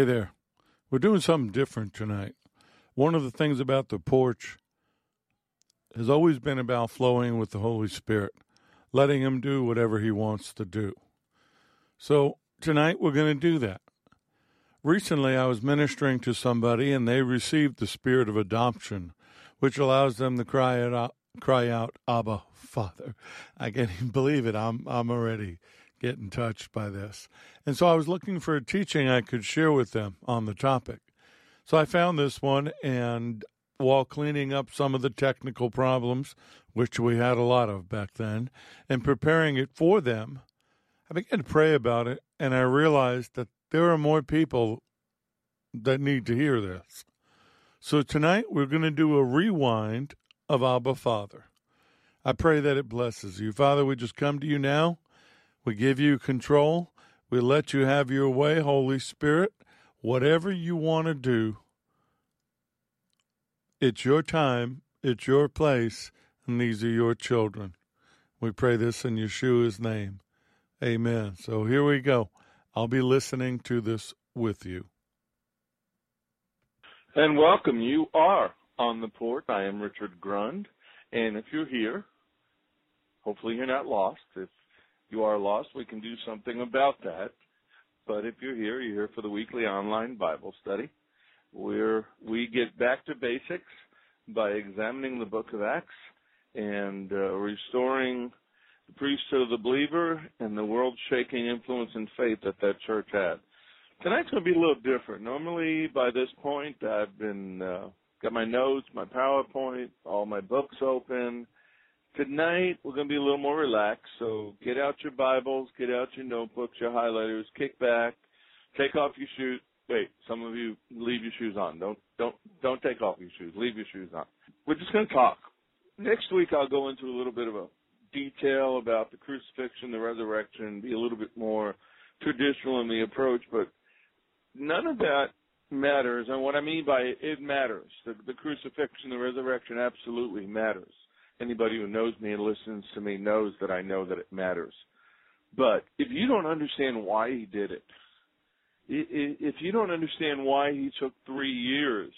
Hey there. We're doing something different tonight. One of the things about the porch has always been about flowing with the Holy Spirit, letting Him do whatever He wants to do. So tonight we're going to do that. Recently, I was ministering to somebody and they received the spirit of adoption, which allows them to cry out, cry out, Abba, Father. I can't even believe it. I'm, I'm already getting touched by this. And so I was looking for a teaching I could share with them on the topic. So I found this one, and while cleaning up some of the technical problems, which we had a lot of back then, and preparing it for them, I began to pray about it, and I realized that there are more people that need to hear this. So tonight we're going to do a rewind of Abba Father. I pray that it blesses you. Father, we just come to you now we give you control. We let you have your way, Holy Spirit. Whatever you want to do, it's your time, it's your place, and these are your children. We pray this in Yeshua's name. Amen. So here we go. I'll be listening to this with you. And welcome. You are on the porch. I am Richard Grund. And if you're here, hopefully you're not lost. If you are lost, we can do something about that. But if you're here, you're here for the weekly online Bible study. Where we get back to basics by examining the book of Acts and uh, restoring the priesthood of the believer and the world shaking influence and faith that that church had. Tonight's going to be a little different. Normally, by this point, I've been uh, got my notes, my PowerPoint, all my books open Tonight we're going to be a little more relaxed, so get out your Bibles, get out your notebooks, your highlighters, kick back, take off your shoes. Wait, some of you leave your shoes on. Don't don't don't take off your shoes. Leave your shoes on. We're just going to talk. Next week I'll go into a little bit of a detail about the crucifixion, the resurrection, be a little bit more traditional in the approach, but none of that matters. And what I mean by it, it matters. The, the crucifixion, the resurrection absolutely matters anybody who knows me and listens to me knows that I know that it matters. But if you don't understand why he did it, if you don't understand why he took three years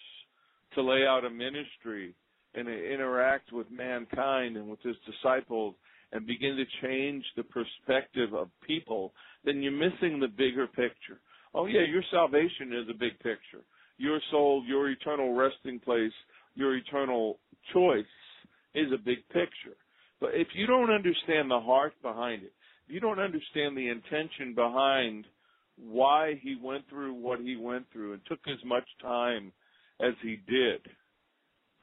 to lay out a ministry and interact with mankind and with his disciples and begin to change the perspective of people, then you're missing the bigger picture. Oh yeah, your salvation is a big picture. Your soul, your eternal resting place, your eternal choice is a big picture. But if you don't understand the heart behind it, you don't understand the intention behind why he went through what he went through and took as much time as he did,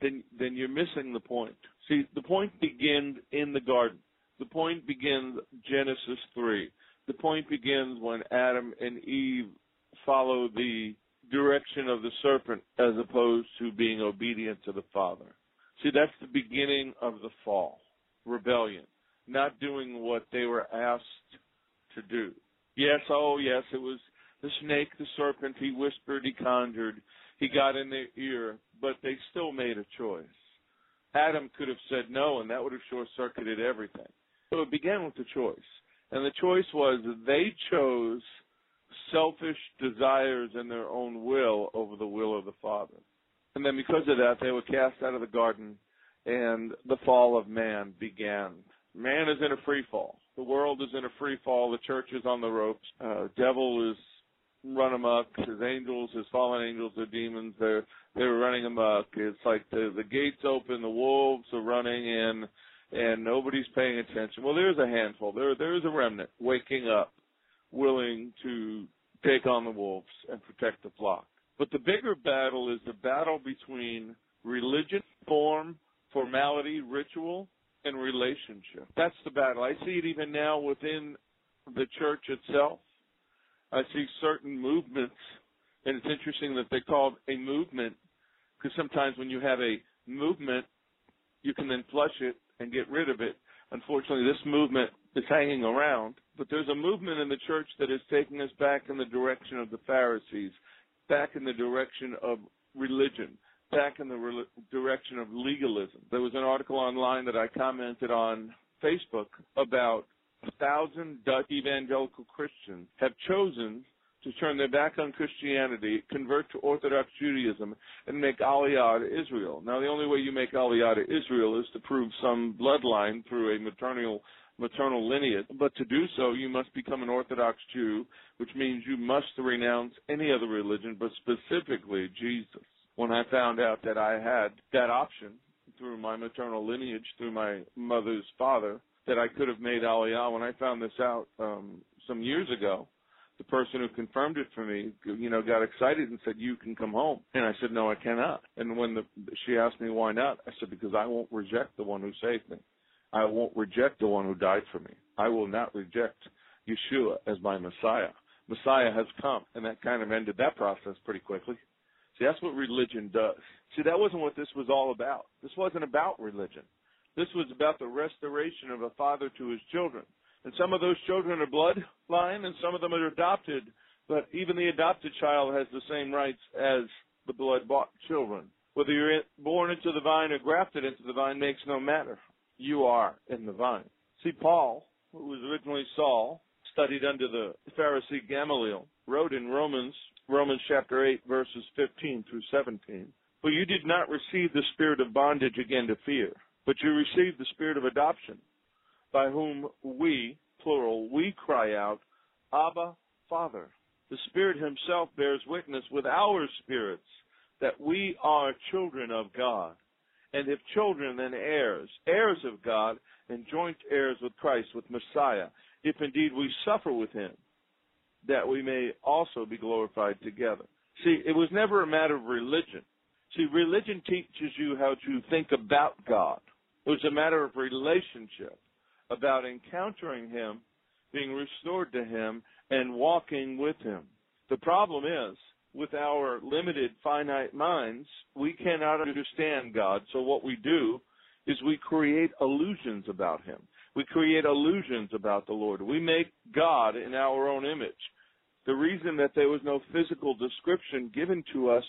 then then you're missing the point. See, the point begins in the garden. The point begins Genesis 3. The point begins when Adam and Eve follow the direction of the serpent as opposed to being obedient to the Father. See, that's the beginning of the fall, rebellion, not doing what they were asked to do. Yes, oh yes, it was the snake, the serpent, he whispered, he conjured, he got in their ear, but they still made a choice. Adam could have said no, and that would have short circuited everything. So it began with the choice. And the choice was they chose selfish desires and their own will over the will of the Father. And then because of that, they were cast out of the garden, and the fall of man began. Man is in a free fall. The world is in a free fall. The church is on the ropes. Uh, devil is run amok. His angels, his fallen angels, their demons, they're they're running amok. It's like the the gates open, the wolves are running in, and nobody's paying attention. Well, there's a handful. There there is a remnant waking up, willing to take on the wolves and protect the flock. But the bigger battle is the battle between religion, form, formality, ritual, and relationship. That's the battle. I see it even now within the church itself. I see certain movements, and it's interesting that they call it a movement because sometimes when you have a movement, you can then flush it and get rid of it. Unfortunately, this movement is hanging around, but there's a movement in the church that is taking us back in the direction of the Pharisees back in the direction of religion, back in the re- direction of legalism. There was an article online that I commented on Facebook about a thousand Dutch evangelical Christians have chosen to turn their back on Christianity, convert to Orthodox Judaism, and make Aliyah to Israel. Now, the only way you make Aliyah to Israel is to prove some bloodline through a maternal maternal lineage. But to do so, you must become an Orthodox Jew, which means you must renounce any other religion, but specifically Jesus. When I found out that I had that option through my maternal lineage, through my mother's father, that I could have made Aliyah, when I found this out um, some years ago, the person who confirmed it for me, you know, got excited and said, "You can come home." And I said, "No, I cannot." And when the, she asked me why not, I said, "Because I won't reject the one who saved me." I won't reject the one who died for me. I will not reject Yeshua as my Messiah. Messiah has come, and that kind of ended that process pretty quickly. See, that's what religion does. See, that wasn't what this was all about. This wasn't about religion. This was about the restoration of a father to his children. And some of those children are bloodline, and some of them are adopted. But even the adopted child has the same rights as the blood bought children. Whether you're born into the vine or grafted into the vine makes no matter you are in the vine. See, Paul, who was originally Saul, studied under the Pharisee Gamaliel, wrote in Romans, Romans chapter 8, verses 15 through 17, For you did not receive the spirit of bondage again to fear, but you received the spirit of adoption, by whom we, plural, we cry out, Abba, Father. The Spirit Himself bears witness with our spirits that we are children of God and if children, then heirs, heirs of God, and joint heirs with Christ, with Messiah, if indeed we suffer with him, that we may also be glorified together. See, it was never a matter of religion. See, religion teaches you how to think about God. It was a matter of relationship, about encountering him, being restored to him, and walking with him. The problem is, with our limited finite minds, we cannot understand God. So what we do is we create illusions about Him. We create illusions about the Lord. We make God in our own image. The reason that there was no physical description given to us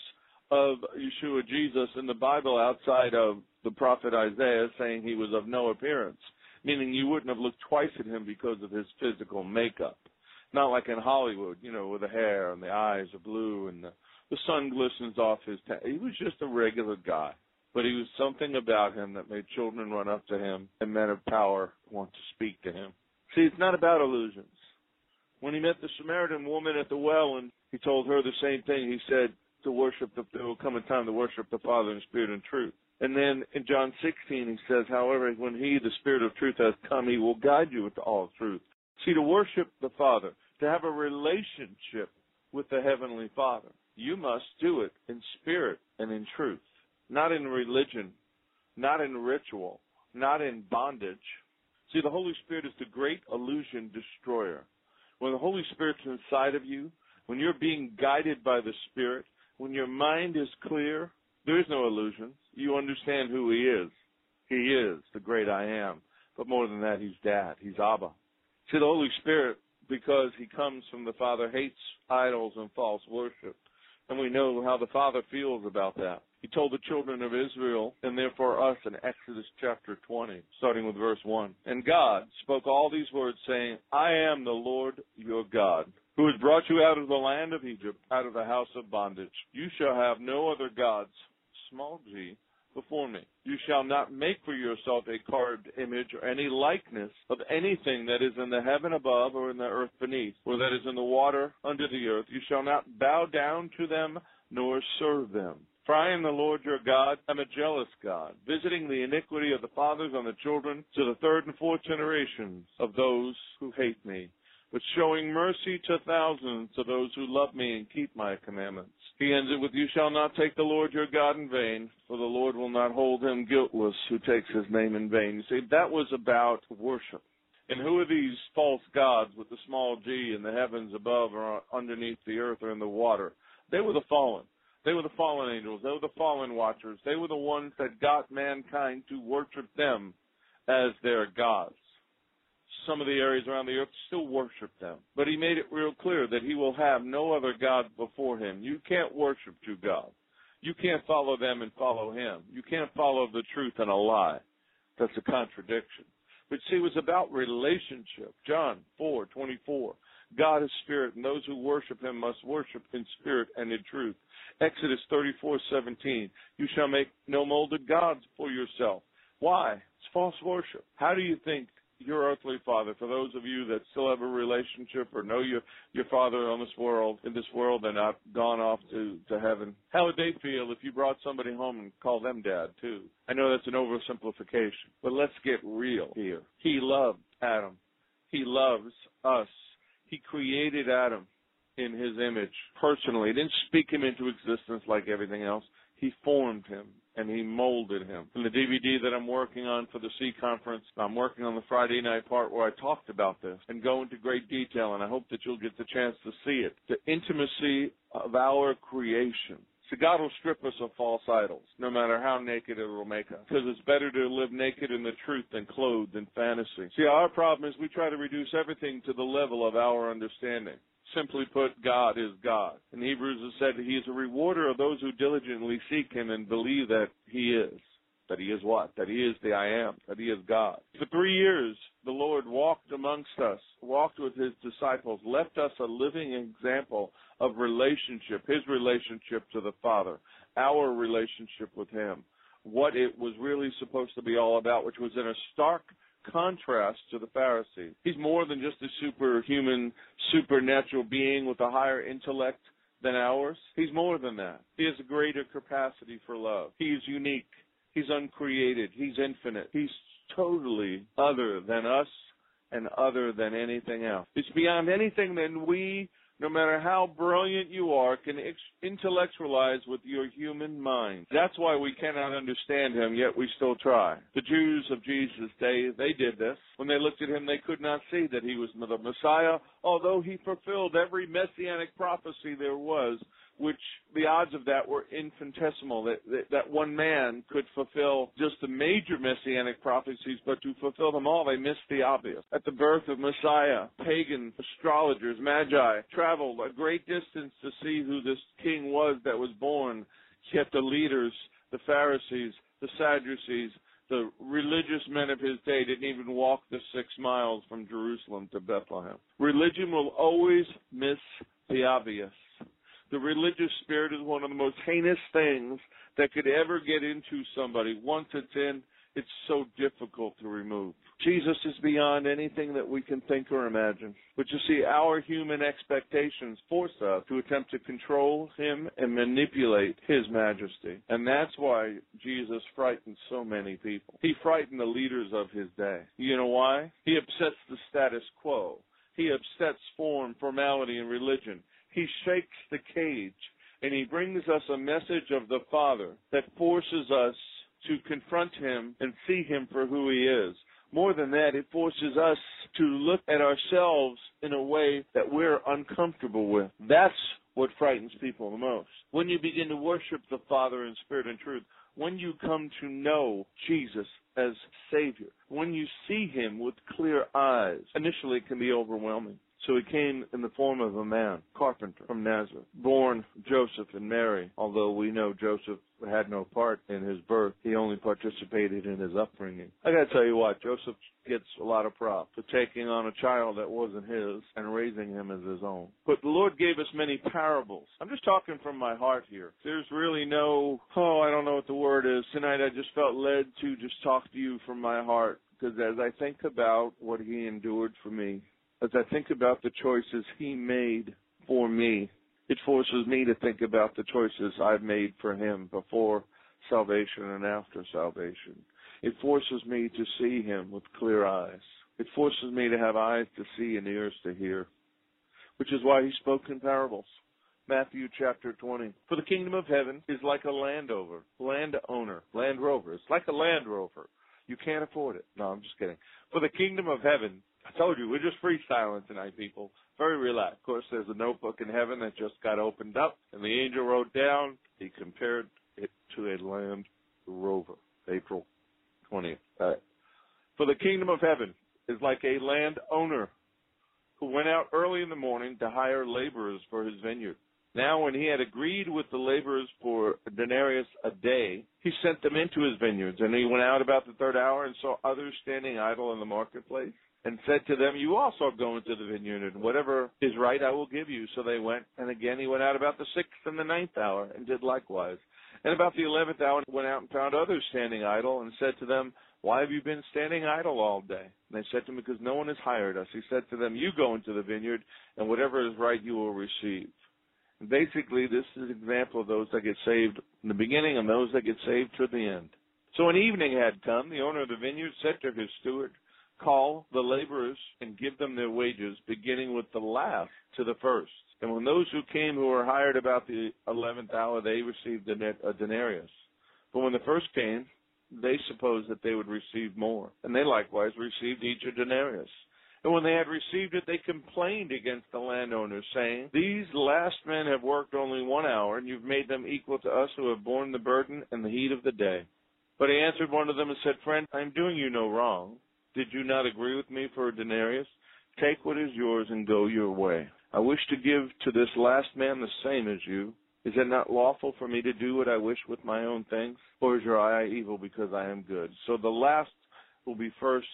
of Yeshua Jesus in the Bible outside of the prophet Isaiah saying he was of no appearance, meaning you wouldn't have looked twice at him because of his physical makeup not like in Hollywood, you know, with the hair and the eyes are blue and the, the sun glistens off his. Ta- he was just a regular guy, but he was something about him that made children run up to him and men of power want to speak to him. See, it's not about illusions. When he met the Samaritan woman at the well and he told her the same thing, he said to worship the, there will come a time to worship the Father in spirit and truth. And then in John 16, he says, however, when he, the Spirit of truth, has come, he will guide you into all truth. See, to worship the Father, to have a relationship with the Heavenly Father, you must do it in spirit and in truth, not in religion, not in ritual, not in bondage. See, the Holy Spirit is the great illusion destroyer. When the Holy Spirit's inside of you, when you're being guided by the Spirit, when your mind is clear, there is no illusions. You understand who He is. He is the great I am. But more than that, He's Dad. He's Abba. See, the Holy Spirit, because He comes from the Father, hates idols and false worship. And we know how the Father feels about that. He told the children of Israel, and therefore us, in Exodus chapter 20, starting with verse 1. And God spoke all these words, saying, I am the Lord your God, who has brought you out of the land of Egypt, out of the house of bondage. You shall have no other gods, small g, before me. You shall not make for yourself a carved image or any likeness of anything that is in the heaven above or in the earth beneath, or that is in the water under the earth. You shall not bow down to them nor serve them. For I am the Lord your God. I'm a jealous God, visiting the iniquity of the fathers on the children to the third and fourth generations of those who hate me but showing mercy to thousands of those who love me and keep my commandments. He ends it with, You shall not take the Lord your God in vain, for the Lord will not hold him guiltless who takes his name in vain. You see, that was about worship. And who are these false gods with the small g in the heavens above or underneath the earth or in the water? They were the fallen. They were the fallen angels. They were the fallen watchers. They were the ones that got mankind to worship them as their gods some of the areas around the earth still worship them. But he made it real clear that he will have no other God before him. You can't worship two gods. You can't follow them and follow him. You can't follow the truth and a lie. That's a contradiction. But see, it was about relationship. John 4, 24. God is spirit, and those who worship him must worship in spirit and in truth. Exodus 34:17. You shall make no molded gods for yourself. Why? It's false worship. How do you think your earthly father, for those of you that still have a relationship or know your your father on this world, in this world, and not gone off to to heaven, how would they feel if you brought somebody home and called them dad too? I know that's an oversimplification, but let's get real here. He loved Adam. He loves us. He created Adam in his image personally. He didn't speak him into existence like everything else. He formed him and he molded him. In the DVD that I'm working on for the C conference, I'm working on the Friday night part where I talked about this and go into great detail, and I hope that you'll get the chance to see it. The intimacy of our creation. So God will strip us of false idols, no matter how naked it will make us. Because it's better to live naked in the truth than clothed in fantasy. See, our problem is we try to reduce everything to the level of our understanding. Simply put, God is God. In Hebrews it said he is a rewarder of those who diligently seek him and believe that he is. That he is what? That he is the I am. That he is God. For three years, the Lord walked amongst us, walked with his disciples, left us a living example of relationship, his relationship to the Father, our relationship with him, what it was really supposed to be all about, which was in a stark contrast to the Pharisee. He's more than just a superhuman, supernatural being with a higher intellect than ours. He's more than that. He has a greater capacity for love. He is unique. He's uncreated. He's infinite. He's totally other than us and other than anything else. It's beyond anything that we no matter how brilliant you are, can intellectualize with your human mind. That's why we cannot understand him, yet we still try. The Jews of Jesus' day, they did this. When they looked at him, they could not see that he was the Messiah, although he fulfilled every messianic prophecy there was which the odds of that were infinitesimal, that, that, that one man could fulfill just the major messianic prophecies, but to fulfill them all, they missed the obvious. At the birth of Messiah, pagan astrologers, magi, traveled a great distance to see who this king was that was born, yet the leaders, the Pharisees, the Sadducees, the religious men of his day didn't even walk the six miles from Jerusalem to Bethlehem. Religion will always miss the obvious. The religious spirit is one of the most heinous things that could ever get into somebody. Once it's in, it's so difficult to remove. Jesus is beyond anything that we can think or imagine. But you see, our human expectations force us to attempt to control him and manipulate his majesty. And that's why Jesus frightened so many people. He frightened the leaders of his day. You know why? He upsets the status quo. He upsets form, formality, and religion. He shakes the cage and he brings us a message of the Father that forces us to confront him and see him for who he is. More than that, it forces us to look at ourselves in a way that we're uncomfortable with. That's what frightens people the most. When you begin to worship the Father in spirit and truth, when you come to know Jesus as Savior, when you see Him with clear eyes, initially it can be overwhelming. So he came in the form of a man, carpenter from Nazareth, born Joseph and Mary. Although we know Joseph had no part in his birth, he only participated in his upbringing. I gotta tell you what, Joseph gets a lot of props for taking on a child that wasn't his and raising him as his own. But the Lord gave us many parables. I'm just talking from my heart here. There's really no, oh, I don't know what the word is. Tonight I just felt led to just talk to you from my heart because as I think about what he endured for me, as I think about the choices he made for me, it forces me to think about the choices I've made for him before salvation and after salvation. It forces me to see him with clear eyes. It forces me to have eyes to see and ears to hear, which is why he spoke in parables. Matthew chapter 20. For the kingdom of heaven is like a landover, landowner, land rover. It's like a land rover. You can't afford it. No, I'm just kidding. For the kingdom of heaven I told you, we're just freestyling tonight, people. Very relaxed. Of course, there's a notebook in heaven that just got opened up, and the angel wrote down, he compared it to a land rover, April 20th. Right. For the kingdom of heaven is like a landowner who went out early in the morning to hire laborers for his vineyard. Now, when he had agreed with the laborers for a denarius a day, he sent them into his vineyards. And he went out about the third hour and saw others standing idle in the marketplace and said to them, You also go into the vineyard, and whatever is right I will give you. So they went. And again he went out about the sixth and the ninth hour and did likewise. And about the eleventh hour he went out and found others standing idle and said to them, Why have you been standing idle all day? And they said to him, Because no one has hired us. He said to them, You go into the vineyard, and whatever is right you will receive. And basically, this is an example of those that get saved in the beginning and those that get saved to the end. So when evening had come, the owner of the vineyard said to his steward, Call the laborers and give them their wages, beginning with the last to the first. And when those who came who were hired about the eleventh hour, they received a denarius. But when the first came, they supposed that they would receive more. And they likewise received each a denarius. And when they had received it, they complained against the landowners, saying, These last men have worked only one hour, and you've made them equal to us who have borne the burden and the heat of the day. But he answered one of them and said, Friend, I am doing you no wrong. Did you not agree with me for a denarius? Take what is yours and go your way. I wish to give to this last man the same as you. Is it not lawful for me to do what I wish with my own things? Or is your eye evil because I am good? So the last will be first,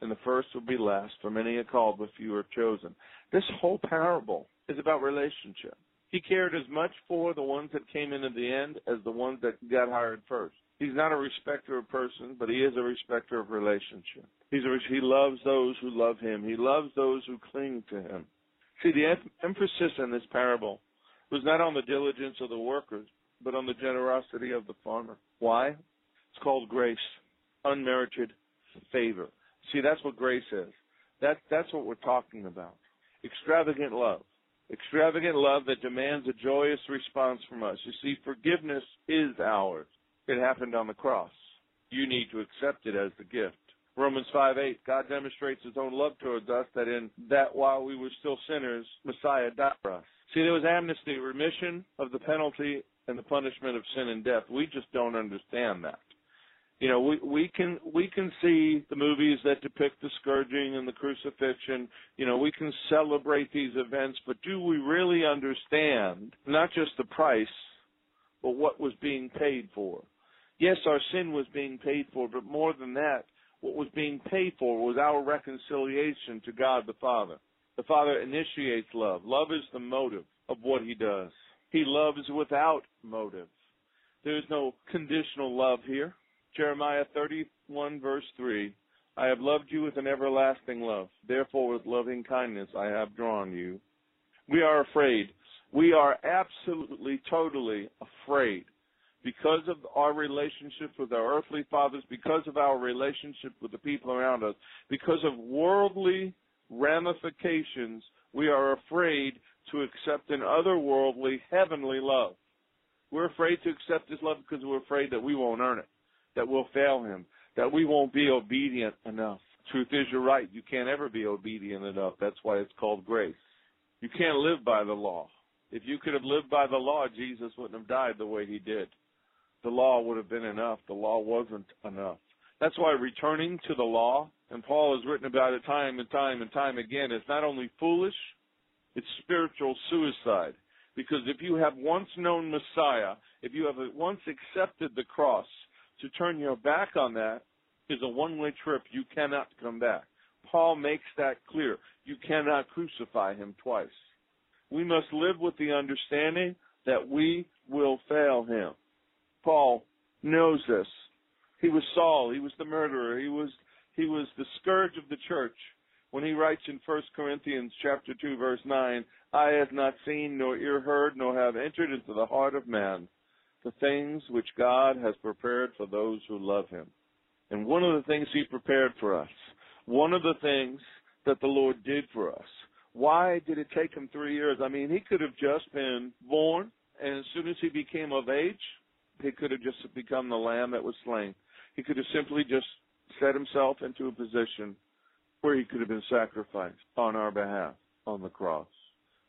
and the first will be last, for many are called, but few are chosen. This whole parable is about relationship. He cared as much for the ones that came in at the end as the ones that got hired first. He's not a respecter of person, but he is a respecter of relationship. He's a, he loves those who love him. He loves those who cling to him. See, the em- emphasis in this parable was not on the diligence of the workers, but on the generosity of the farmer. Why? It's called grace, unmerited favor. See, that's what grace is. That, that's what we're talking about. Extravagant love. Extravagant love that demands a joyous response from us. You see, forgiveness is ours. It happened on the cross. You need to accept it as the gift. Romans 5 8, God demonstrates his own love towards us that in that while we were still sinners, Messiah died for us. See, there was amnesty, remission of the penalty and the punishment of sin and death. We just don't understand that. You know, we, we can we can see the movies that depict the scourging and the crucifixion. You know, we can celebrate these events, but do we really understand not just the price, but what was being paid for? Yes, our sin was being paid for, but more than that, what was being paid for was our reconciliation to God the Father. The Father initiates love. Love is the motive of what He does. He loves without motive. There is no conditional love here. Jeremiah 31 verse 3. I have loved you with an everlasting love. Therefore with loving kindness I have drawn you. We are afraid. We are absolutely, totally afraid because of our relationship with our earthly fathers, because of our relationship with the people around us, because of worldly ramifications, we are afraid to accept an otherworldly, heavenly love. We're afraid to accept His love because we're afraid that we won't earn it, that we'll fail Him, that we won't be obedient enough. Truth is, you're right. You can't ever be obedient enough. That's why it's called grace. You can't live by the law. If you could have lived by the law, Jesus wouldn't have died the way He did the law would have been enough. The law wasn't enough. That's why returning to the law, and Paul has written about it time and time and time again, is not only foolish, it's spiritual suicide. Because if you have once known Messiah, if you have once accepted the cross, to turn your back on that is a one way trip. You cannot come back. Paul makes that clear. You cannot crucify him twice. We must live with the understanding that we will fail him. Paul knows this. He was Saul. He was the murderer. He was he was the scourge of the church. When he writes in 1 Corinthians chapter 2 verse 9, I have not seen nor ear heard nor have entered into the heart of man the things which God has prepared for those who love him. And one of the things he prepared for us, one of the things that the Lord did for us, why did it take him three years? I mean, he could have just been born, and as soon as he became of age, he could have just become the lamb that was slain. He could have simply just set himself into a position where he could have been sacrificed on our behalf on the cross.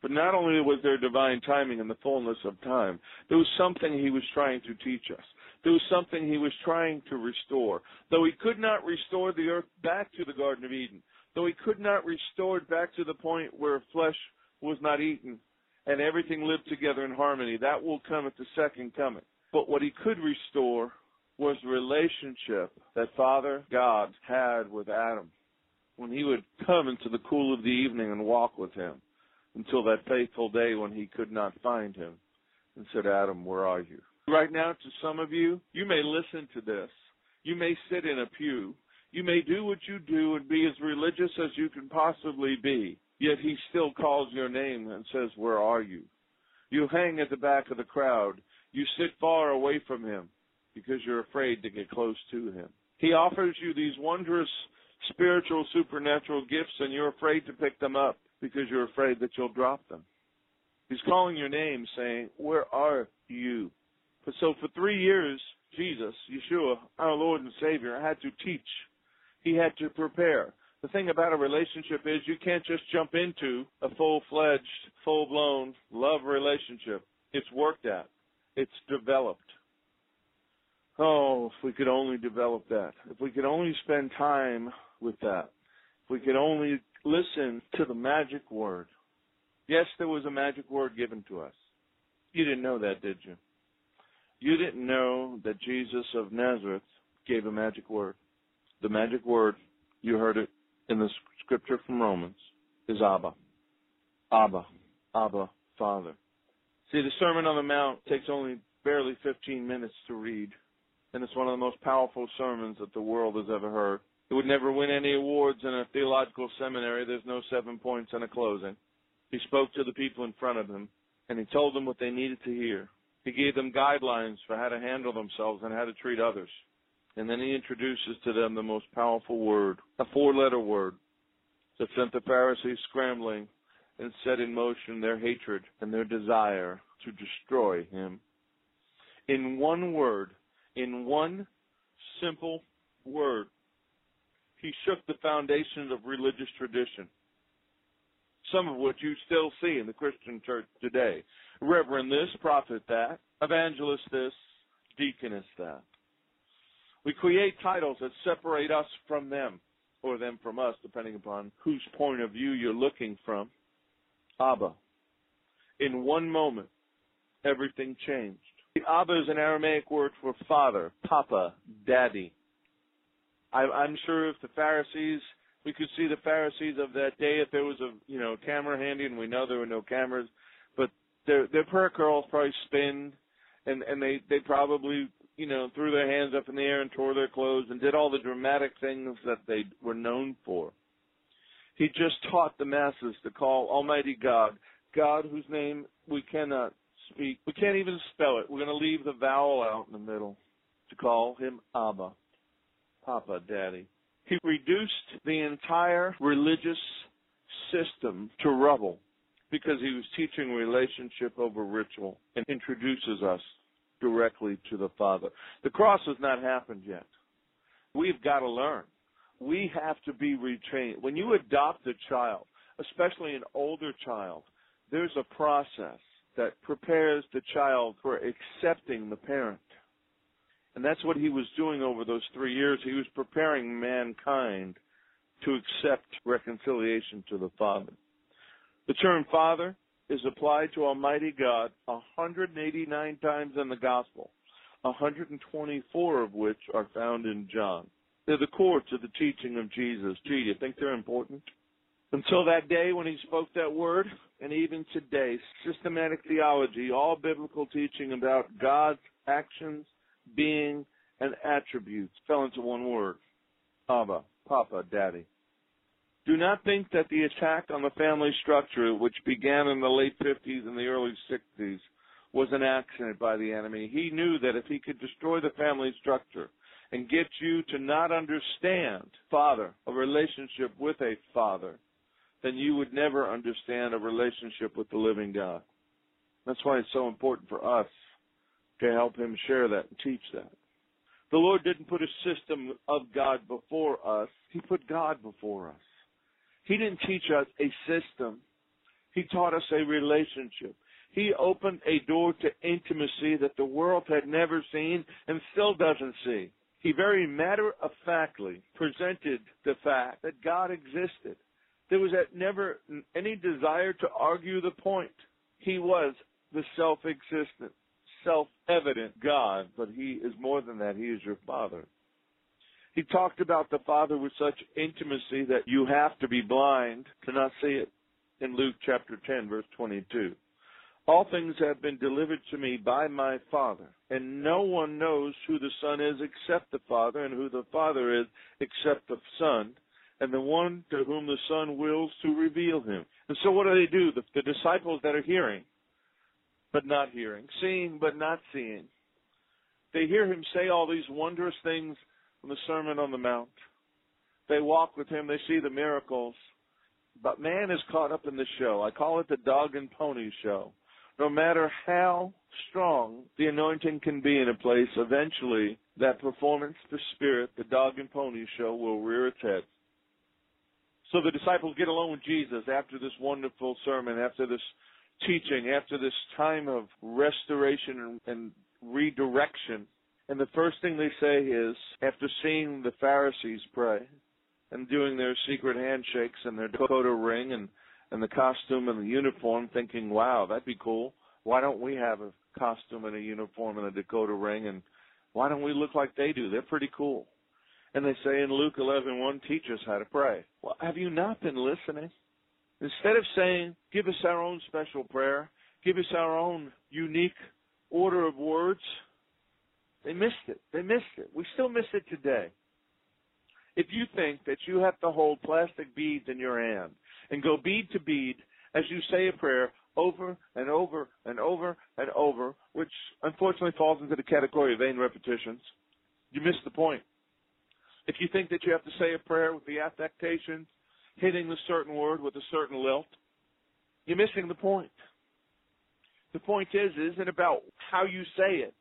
But not only was there divine timing in the fullness of time, there was something he was trying to teach us. There was something he was trying to restore. Though he could not restore the earth back to the Garden of Eden, though he could not restore it back to the point where flesh was not eaten, and everything lived together in harmony. That will come at the second coming. But what he could restore was the relationship that Father God had with Adam when he would come into the cool of the evening and walk with him until that fateful day when he could not find him and said, Adam, where are you? Right now, to some of you, you may listen to this. You may sit in a pew. You may do what you do and be as religious as you can possibly be. Yet he still calls your name and says, Where are you? You hang at the back of the crowd. You sit far away from him because you're afraid to get close to him. He offers you these wondrous spiritual, supernatural gifts, and you're afraid to pick them up because you're afraid that you'll drop them. He's calling your name, saying, Where are you? But so for three years, Jesus, Yeshua, our Lord and Savior, had to teach. He had to prepare. The thing about a relationship is you can't just jump into a full-fledged, full-blown love relationship. It's worked at. It's developed. Oh, if we could only develop that. If we could only spend time with that. If we could only listen to the magic word. Yes, there was a magic word given to us. You didn't know that, did you? You didn't know that Jesus of Nazareth gave a magic word. The magic word, you heard it in the scripture from Romans, is Abba. Abba. Abba, Father. See, the Sermon on the Mount takes only barely 15 minutes to read, and it's one of the most powerful sermons that the world has ever heard. It would never win any awards in a theological seminary. There's no seven points and a closing. He spoke to the people in front of him, and he told them what they needed to hear. He gave them guidelines for how to handle themselves and how to treat others. And then he introduces to them the most powerful word, a four letter word that sent the Pharisees scrambling and set in motion their hatred and their desire to destroy him. In one word, in one simple word, he shook the foundations of religious tradition, some of which you still see in the Christian church today. Reverend this, prophet that, evangelist this, deaconess that. We create titles that separate us from them, or them from us, depending upon whose point of view you're looking from. Abba. In one moment, everything changed. The Abba is an Aramaic word for father, papa, daddy. I, I'm sure if the Pharisees, we could see the Pharisees of that day if there was a you know camera handy, and we know there were no cameras, but their their prayer curls probably spin, and and they they probably you know threw their hands up in the air and tore their clothes and did all the dramatic things that they were known for. He just taught the masses to call Almighty God, God whose name we cannot speak. We can't even spell it. We're going to leave the vowel out in the middle to call him Abba. Papa, Daddy. He reduced the entire religious system to rubble because he was teaching relationship over ritual and introduces us directly to the Father. The cross has not happened yet. We've got to learn. We have to be retrained. When you adopt a child, especially an older child, there's a process that prepares the child for accepting the parent. And that's what he was doing over those three years. He was preparing mankind to accept reconciliation to the Father. The term Father is applied to Almighty God 189 times in the Gospel, 124 of which are found in John. They're the core to the teaching of Jesus. Gee, do you think they're important? Until that day when he spoke that word, and even today, systematic theology, all biblical teaching about God's actions, being, and attributes fell into one word Abba, Papa, Daddy. Do not think that the attack on the family structure, which began in the late 50s and the early 60s, was an accident by the enemy. He knew that if he could destroy the family structure and get you to not understand father, a relationship with a father, then you would never understand a relationship with the living God. That's why it's so important for us to help him share that and teach that. The Lord didn't put a system of God before us. He put God before us. He didn't teach us a system. He taught us a relationship. He opened a door to intimacy that the world had never seen and still doesn't see. He very matter of factly presented the fact that God existed. There was never any desire to argue the point. He was the self existent, self evident God, but He is more than that. He is your Father. He talked about the Father with such intimacy that you have to be blind to not see it in Luke chapter 10, verse 22. All things have been delivered to me by my Father, and no one knows who the Son is except the Father, and who the Father is except the Son, and the one to whom the Son wills to reveal him. And so what do they do? The, the disciples that are hearing, but not hearing, seeing, but not seeing. They hear him say all these wondrous things from the Sermon on the Mount. They walk with him, they see the miracles. But man is caught up in the show. I call it the dog and pony show no matter how strong the anointing can be in a place, eventually that performance, the spirit, the dog and pony show will rear its head. So the disciples get along with Jesus after this wonderful sermon, after this teaching, after this time of restoration and, redirection. And the first thing they say is, after seeing the Pharisees pray and doing their secret handshakes and their decoder ring and and the costume and the uniform, thinking, "Wow, that'd be cool. Why don't we have a costume and a uniform and a decoder ring? And why don't we look like they do? They're pretty cool." And they say in Luke 11:1, "Teach us how to pray." Well, have you not been listening? Instead of saying, "Give us our own special prayer," give us our own unique order of words, they missed it. They missed it. We still miss it today. If you think that you have to hold plastic beads in your hand and go bead to bead as you say a prayer over and over and over and over, which unfortunately falls into the category of vain repetitions, you miss the point. If you think that you have to say a prayer with the affectation, hitting the certain word with a certain lilt, you're missing the point. The point is, isn't about how you say it,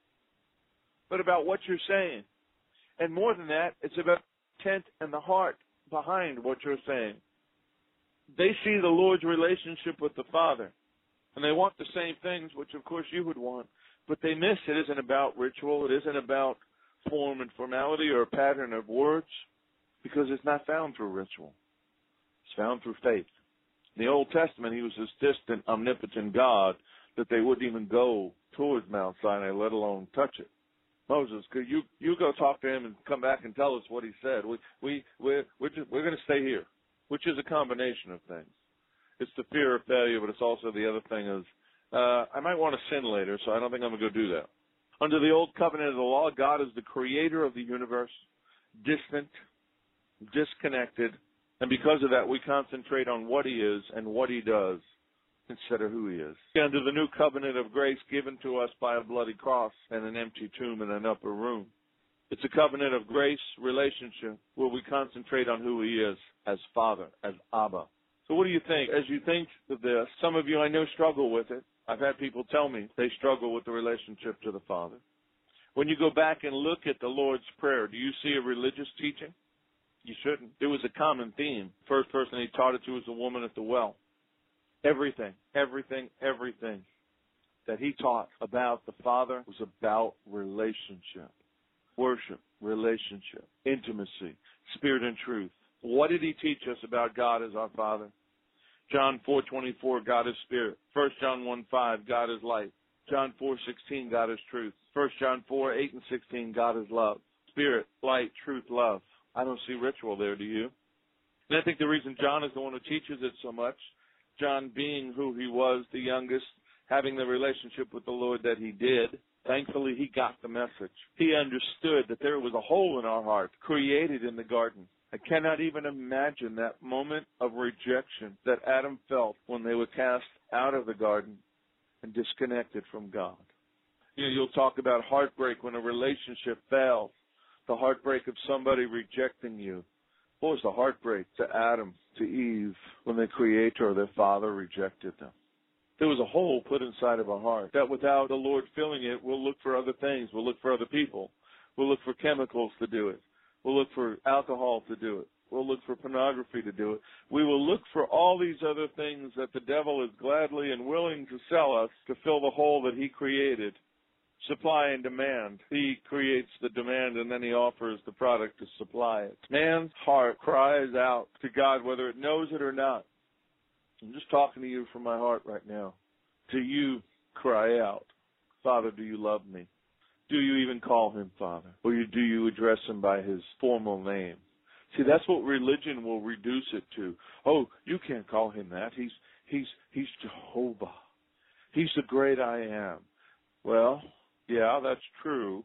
but about what you're saying. And more than that, it's about intent and the heart behind what you're saying they see the Lord's relationship with the Father, and they want the same things, which of course you would want, but they miss it isn't about ritual, it isn't about form and formality or a pattern of words, because it's not found through ritual. It's found through faith. In the Old Testament, he was this distant, omnipotent God that they wouldn't even go towards Mount Sinai, let alone touch it. Moses, could you you go talk to him and come back and tell us what he said? We we we're we're, just, we're going to stay here which is a combination of things. It's the fear of failure, but it's also the other thing is uh, I might want to sin later, so I don't think I'm going to go do that. Under the old covenant of the law, God is the creator of the universe, distant, disconnected, and because of that, we concentrate on what He is and what He does instead of who He is. Under the new covenant of grace given to us by a bloody cross and an empty tomb in an upper room, it's a covenant of grace relationship where we concentrate on who He is as Father, as Abba. So what do you think? As you think of this, some of you I know struggle with it. I've had people tell me they struggle with the relationship to the Father. When you go back and look at the Lord's Prayer, do you see a religious teaching? You shouldn't. It was a common theme. First person he taught it to was a woman at the well. Everything, everything, everything that he taught about the Father was about relationship worship, relationship, intimacy, spirit and truth. What did he teach us about God as our Father? John 4:24 God is spirit. 1 John 1:5 God is light. John 4:16 God is truth. 1 John 4:8 and 16 God is love. Spirit, light, truth, love. I don't see ritual there, do you? And I think the reason John is the one who teaches it so much, John being who he was, the youngest, having the relationship with the Lord that he did, Thankfully, he got the message. He understood that there was a hole in our heart created in the garden. I cannot even imagine that moment of rejection that Adam felt when they were cast out of the garden and disconnected from God. You know, you'll talk about heartbreak when a relationship fails, the heartbreak of somebody rejecting you. What was the heartbreak to Adam, to Eve, when the Creator, their Father, rejected them? There was a hole put inside of our heart that without the Lord filling it, we'll look for other things. We'll look for other people. We'll look for chemicals to do it. We'll look for alcohol to do it. We'll look for pornography to do it. We will look for all these other things that the devil is gladly and willing to sell us to fill the hole that he created. Supply and demand. He creates the demand and then he offers the product to supply it. Man's heart cries out to God whether it knows it or not. I'm just talking to you from my heart right now. Do you cry out, Father, do you love me? Do you even call him Father? Or do you address him by his formal name? See, that's what religion will reduce it to. Oh, you can't call him that. He's he's he's Jehovah. He's the great I am. Well, yeah, that's true.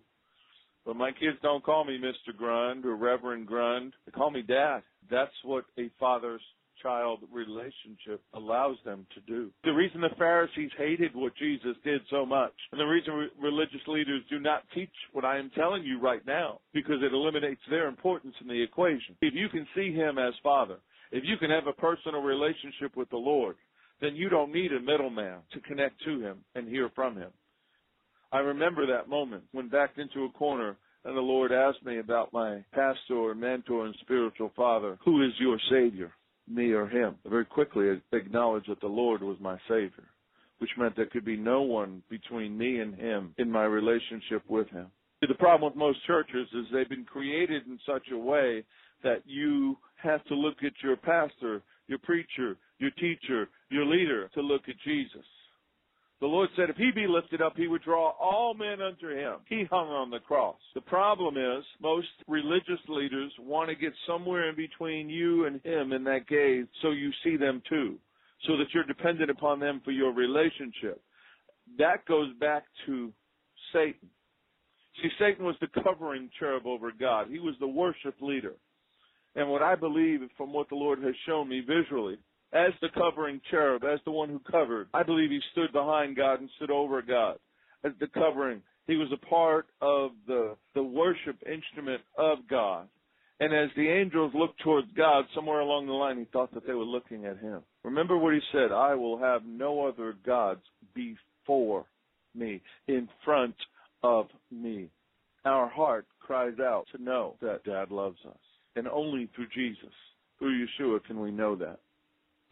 But my kids don't call me Mr. Grund or Reverend Grund. They call me Dad. That's what a father's child relationship allows them to do. The reason the Pharisees hated what Jesus did so much, and the reason re- religious leaders do not teach what I am telling you right now, because it eliminates their importance in the equation. If you can see Him as Father, if you can have a personal relationship with the Lord, then you don't need a middleman to connect to Him and hear from Him. I remember that moment when backed into a corner and the Lord asked me about my pastor, mentor, and spiritual father. Who is your Savior? Me or him. Very quickly acknowledged that the Lord was my Savior, which meant there could be no one between me and him in my relationship with him. The problem with most churches is they've been created in such a way that you have to look at your pastor, your preacher, your teacher, your leader to look at Jesus. The Lord said if he be lifted up, he would draw all men unto him. He hung on the cross. The problem is most religious leaders want to get somewhere in between you and him in that gaze so you see them too, so that you're dependent upon them for your relationship. That goes back to Satan. See, Satan was the covering cherub over God. He was the worship leader. And what I believe from what the Lord has shown me visually as the covering cherub, as the one who covered. I believe he stood behind God and stood over God as the covering. He was a part of the, the worship instrument of God. And as the angels looked towards God, somewhere along the line, he thought that they were looking at him. Remember what he said, I will have no other gods before me, in front of me. Our heart cries out to know that Dad loves us. And only through Jesus, through Yeshua, can we know that.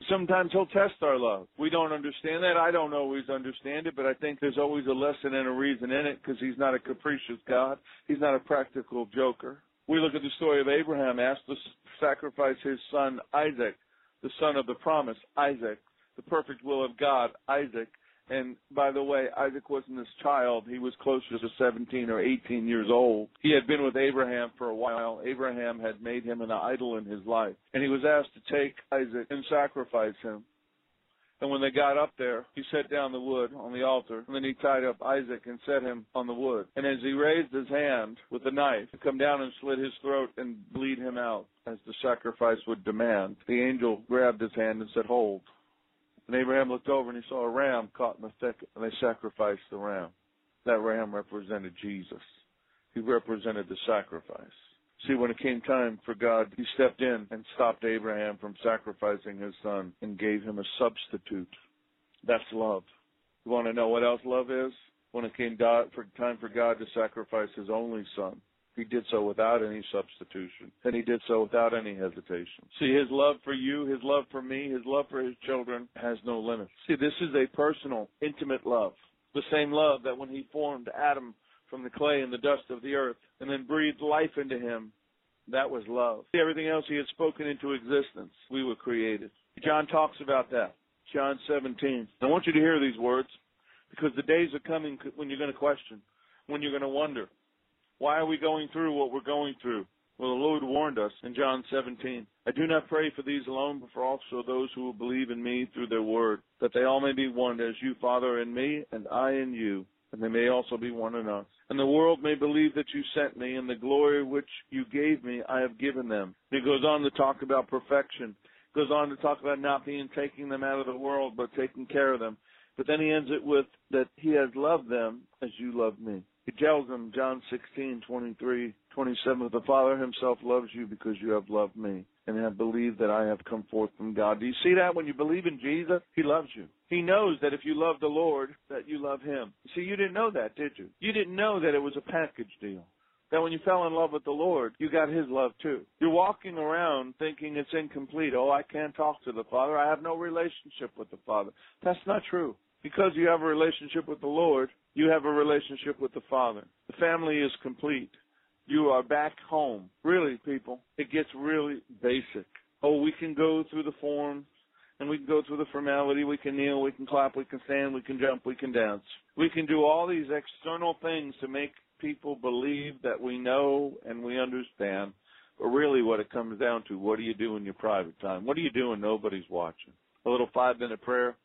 Sometimes he'll test our love. We don't understand that. I don't always understand it, but I think there's always a lesson and a reason in it because he's not a capricious God. He's not a practical joker. We look at the story of Abraham asked to sacrifice his son Isaac, the son of the promise, Isaac, the perfect will of God, Isaac, and by the way, Isaac wasn't his child. He was closer to 17 or 18 years old. He had been with Abraham for a while. Abraham had made him an idol in his life. And he was asked to take Isaac and sacrifice him. And when they got up there, he set down the wood on the altar, and then he tied up Isaac and set him on the wood. And as he raised his hand with the knife to come down and slit his throat and bleed him out, as the sacrifice would demand, the angel grabbed his hand and said, Hold. And Abraham looked over and he saw a ram caught in the thicket, and they sacrificed the ram. That ram represented Jesus. He represented the sacrifice. See, when it came time for God, He stepped in and stopped Abraham from sacrificing his son and gave him a substitute. That's love. You want to know what else love is? When it came time for God to sacrifice His only son, he did so without any substitution, and he did so without any hesitation. See, his love for you, his love for me, his love for his children has no limits. See, this is a personal, intimate love. The same love that when he formed Adam from the clay and the dust of the earth and then breathed life into him, that was love. See, everything else he had spoken into existence, we were created. John talks about that. John 17. I want you to hear these words because the days are coming when you're going to question, when you're going to wonder, why are we going through what we're going through? Well, the Lord warned us in John 17. I do not pray for these alone, but for also those who will believe in me through their word, that they all may be one, as you, Father, in me, and I in you, and they may also be one in us. And the world may believe that you sent me, and the glory which you gave me, I have given them. And he goes on to talk about perfection. Goes on to talk about not being taking them out of the world, but taking care of them. But then he ends it with that he has loved them as you loved me. He tells them, John 16, 23, 27, the Father himself loves you because you have loved me and have believed that I have come forth from God. Do you see that? When you believe in Jesus, He loves you. He knows that if you love the Lord, that you love Him. See, you didn't know that, did you? You didn't know that it was a package deal. That when you fell in love with the Lord, you got His love too. You're walking around thinking it's incomplete. Oh, I can't talk to the Father. I have no relationship with the Father. That's not true. Because you have a relationship with the Lord, you have a relationship with the Father. The family is complete. You are back home. Really, people, it gets really basic. Oh, we can go through the forms and we can go through the formality. We can kneel, we can clap, we can stand, we can jump, we can dance. We can do all these external things to make people believe that we know and we understand. But really, what it comes down to, what do you do in your private time? What do you do when nobody's watching? A little five minute prayer.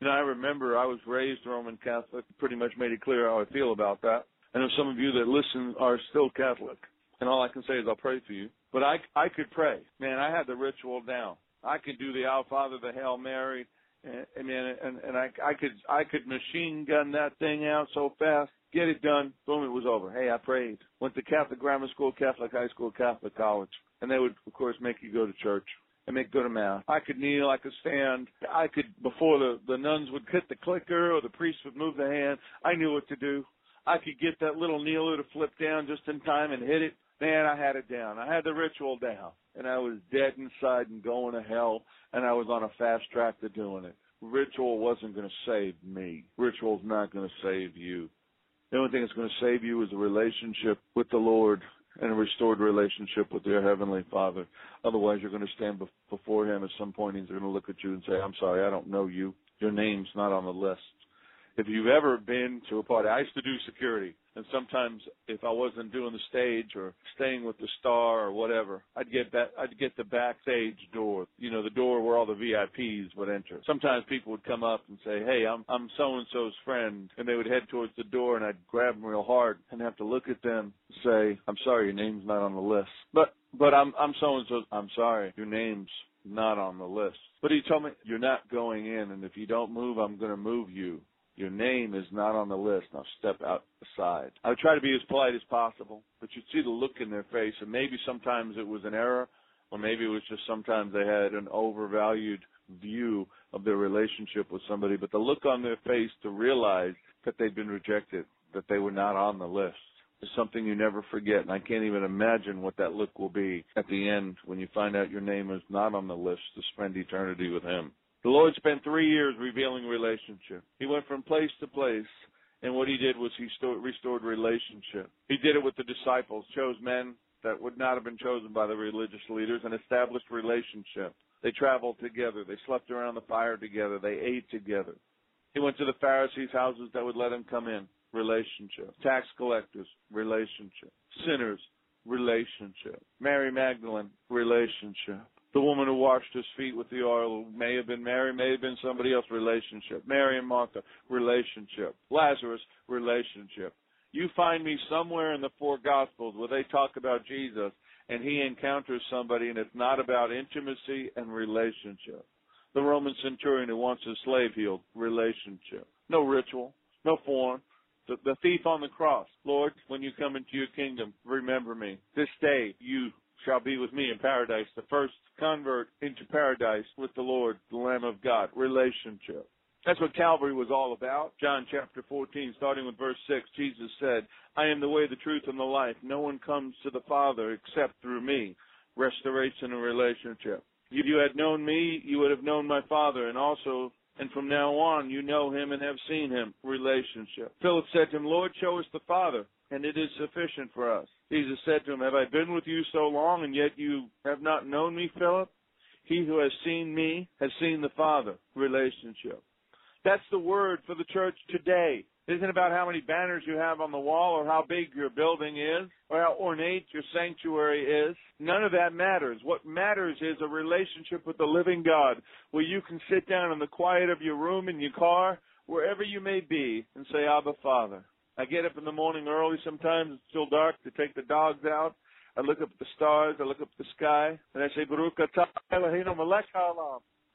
You know, I remember I was raised Roman Catholic, pretty much made it clear how I feel about that. I know some of you that listen are still Catholic, and all I can say is I'll pray for you. But I, I could pray. Man, I had the ritual down. I could do the Our Father, the Hail Mary, and, and and and I, I could, I could machine gun that thing out so fast, get it done, boom, it was over. Hey, I prayed. Went to Catholic grammar school, Catholic high school, Catholic college, and they would, of course, make you go to church and make go to mass. I could kneel, I could stand, I could before the the nuns would hit the clicker or the priest would move the hand. I knew what to do. I could get that little kneeler to flip down just in time and hit it. Man, I had it down. I had the ritual down, and I was dead inside and going to hell, and I was on a fast track to doing it. Ritual wasn't going to save me. Ritual's not going to save you. The only thing that's going to save you is a relationship with the Lord and a restored relationship with your heavenly Father. Otherwise, you're going to stand before Him at some point. He's going to look at you and say, "I'm sorry, I don't know you. Your name's not on the list." If you've ever been to a party, I used to do security, and sometimes if I wasn't doing the stage or staying with the star or whatever, I'd get that I'd get the backstage door, you know, the door where all the VIPs would enter. Sometimes people would come up and say, "Hey, I'm I'm so and so's friend," and they would head towards the door, and I'd grab them real hard and have to look at them, and say, "I'm sorry, your name's not on the list," but but I'm I'm so and so. I'm sorry, your name's not on the list. But he told me, you're not going in, and if you don't move, I'm going to move you. Your name is not on the list. Now step out aside. I would try to be as polite as possible, but you'd see the look in their face, and maybe sometimes it was an error, or maybe it was just sometimes they had an overvalued view of their relationship with somebody, but the look on their face to realize that they'd been rejected, that they were not on the list is something you never forget. And I can't even imagine what that look will be at the end when you find out your name is not on the list to spend eternity with Him. The Lord spent three years revealing relationship. He went from place to place, and what he did was he restored relationship. He did it with the disciples, chose men that would not have been chosen by the religious leaders, and established relationship. They traveled together. They slept around the fire together. They ate together. He went to the Pharisees' houses that would let him come in. Relationship. Tax collectors. Relationship. Sinners. Relationship. Mary Magdalene. Relationship. The woman who washed his feet with the oil may have been Mary, may have been somebody else, relationship. Mary and Martha, relationship. Lazarus, relationship. You find me somewhere in the four Gospels where they talk about Jesus and he encounters somebody and it's not about intimacy and relationship. The Roman centurion who wants his slave healed, relationship. No ritual, no form. The, the thief on the cross, Lord, when you come into your kingdom, remember me. This day you shall be with me in paradise. The first convert into paradise with the Lord, the Lamb of God. Relationship. That's what Calvary was all about. John chapter 14, starting with verse 6, Jesus said, I am the way, the truth, and the life. No one comes to the Father except through me. Restoration and relationship. If you had known me, you would have known my Father, and also, and from now on, you know him and have seen him. Relationship. Philip said to him, Lord, show us the Father, and it is sufficient for us. Jesus said to him, Have I been with you so long, and yet you have not known me, Philip? He who has seen me has seen the Father. Relationship. That's the word for the church today. It isn't about how many banners you have on the wall or how big your building is or how ornate your sanctuary is. None of that matters. What matters is a relationship with the living God where you can sit down in the quiet of your room, in your car, wherever you may be and say, Abba Father. I get up in the morning early sometimes, it's still dark, to take the dogs out. I look up at the stars, I look up at the sky, and I say, Baruch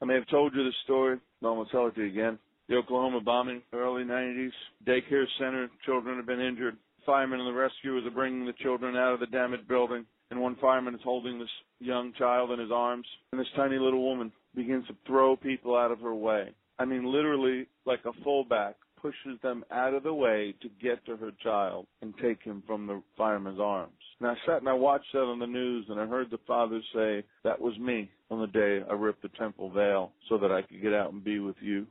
I may have told you this story, but I'm going to tell it to you again. The Oklahoma bombing, early 90s, daycare center, children have been injured. Firemen and the rescuers are bringing the children out of the damaged building, and one fireman is holding this young child in his arms, and this tiny little woman begins to throw people out of her way. I mean, literally like a fullback pushes them out of the way to get to her child and take him from the fireman's arms. And I sat and I watched that on the news and I heard the father say, that was me on the day I ripped the temple veil so that I could get out and be with you.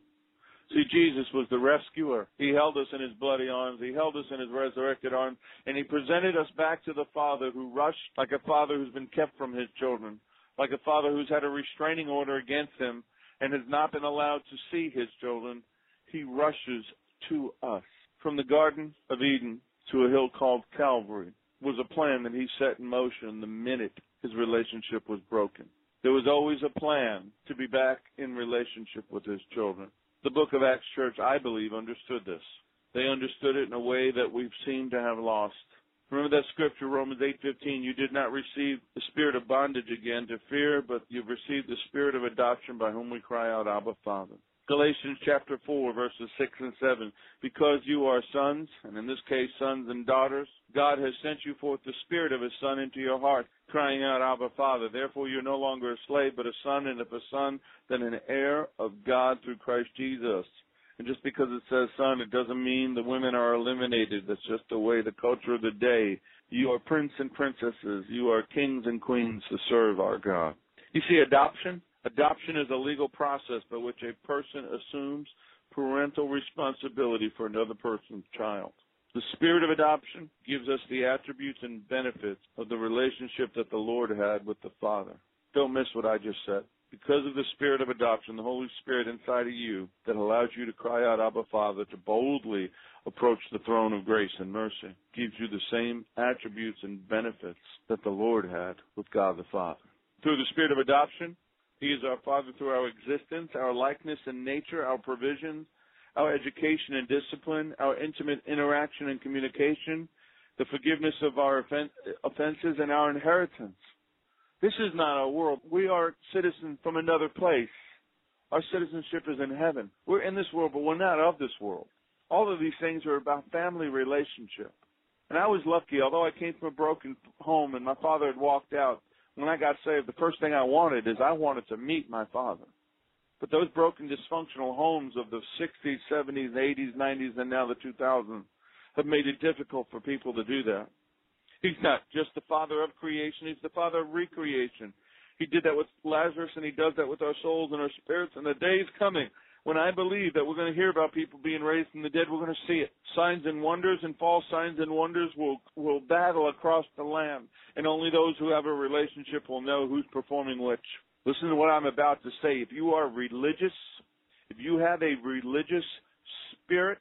See, Jesus was the rescuer. He held us in his bloody arms. He held us in his resurrected arms. And he presented us back to the Father who rushed like a father who's been kept from his children, like a father who's had a restraining order against him and has not been allowed to see his children, he rushes to us. From the Garden of Eden to a hill called Calvary was a plan that he set in motion the minute his relationship was broken. There was always a plan to be back in relationship with his children. The book of Acts Church, I believe, understood this. They understood it in a way that we've seemed to have lost. Remember that scripture, Romans 8:15, you did not receive the spirit of bondage again to fear, but you've received the spirit of adoption by whom we cry out, Abba, Father. Galatians chapter 4 verses 6 and 7. Because you are sons, and in this case sons and daughters, God has sent you forth the Spirit of His Son into your heart, crying out, Abba, Father. Therefore you're no longer a slave, but a son, and if a son, then an heir of God through Christ Jesus. And just because it says son, it doesn't mean the women are eliminated. That's just the way the culture of the day. You are prince and princesses. You are kings and queens to serve our God. You see, adoption Adoption is a legal process by which a person assumes parental responsibility for another person's child. The spirit of adoption gives us the attributes and benefits of the relationship that the Lord had with the Father. Don't miss what I just said. Because of the spirit of adoption, the Holy Spirit inside of you that allows you to cry out, Abba Father, to boldly approach the throne of grace and mercy, gives you the same attributes and benefits that the Lord had with God the Father. Through the spirit of adoption, he is our Father through our existence, our likeness and nature, our provisions, our education and discipline, our intimate interaction and communication, the forgiveness of our offenses, and our inheritance. This is not our world. We are citizens from another place. Our citizenship is in heaven. We're in this world, but we're not of this world. All of these things are about family relationship. And I was lucky, although I came from a broken home and my father had walked out, when I got saved, the first thing I wanted is I wanted to meet my father. But those broken, dysfunctional homes of the 60s, 70s, 80s, 90s, and now the 2000s have made it difficult for people to do that. He's not just the father of creation, he's the father of recreation. He did that with Lazarus and he does that with our souls and our spirits, and the day is coming when I believe that we're going to hear about people being raised from the dead, we're going to see it. Signs and wonders and false signs and wonders will will battle across the land, and only those who have a relationship will know who's performing which. Listen to what I'm about to say. If you are religious, if you have a religious spirit,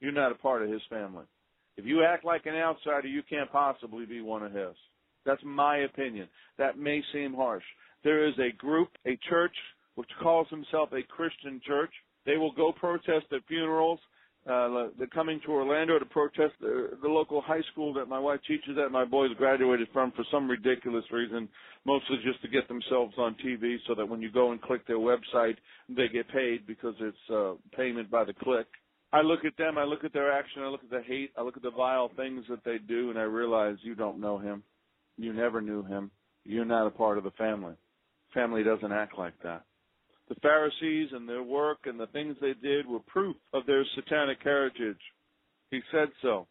you're not a part of his family. If you act like an outsider, you can't possibly be one of his. That's my opinion. That may seem harsh. There is a group, a church which calls himself a Christian church. They will go protest at funerals. Uh, they're coming to Orlando to protest the, the local high school that my wife teaches at. My boys graduated from for some ridiculous reason, mostly just to get themselves on TV, so that when you go and click their website, they get paid because it's uh, payment by the click. I look at them, I look at their action, I look at the hate, I look at the vile things that they do, and I realize you don't know him. You never knew him. You're not a part of the family. Family doesn't act like that. The Pharisees and their work and the things they did were proof of their satanic heritage. He said so.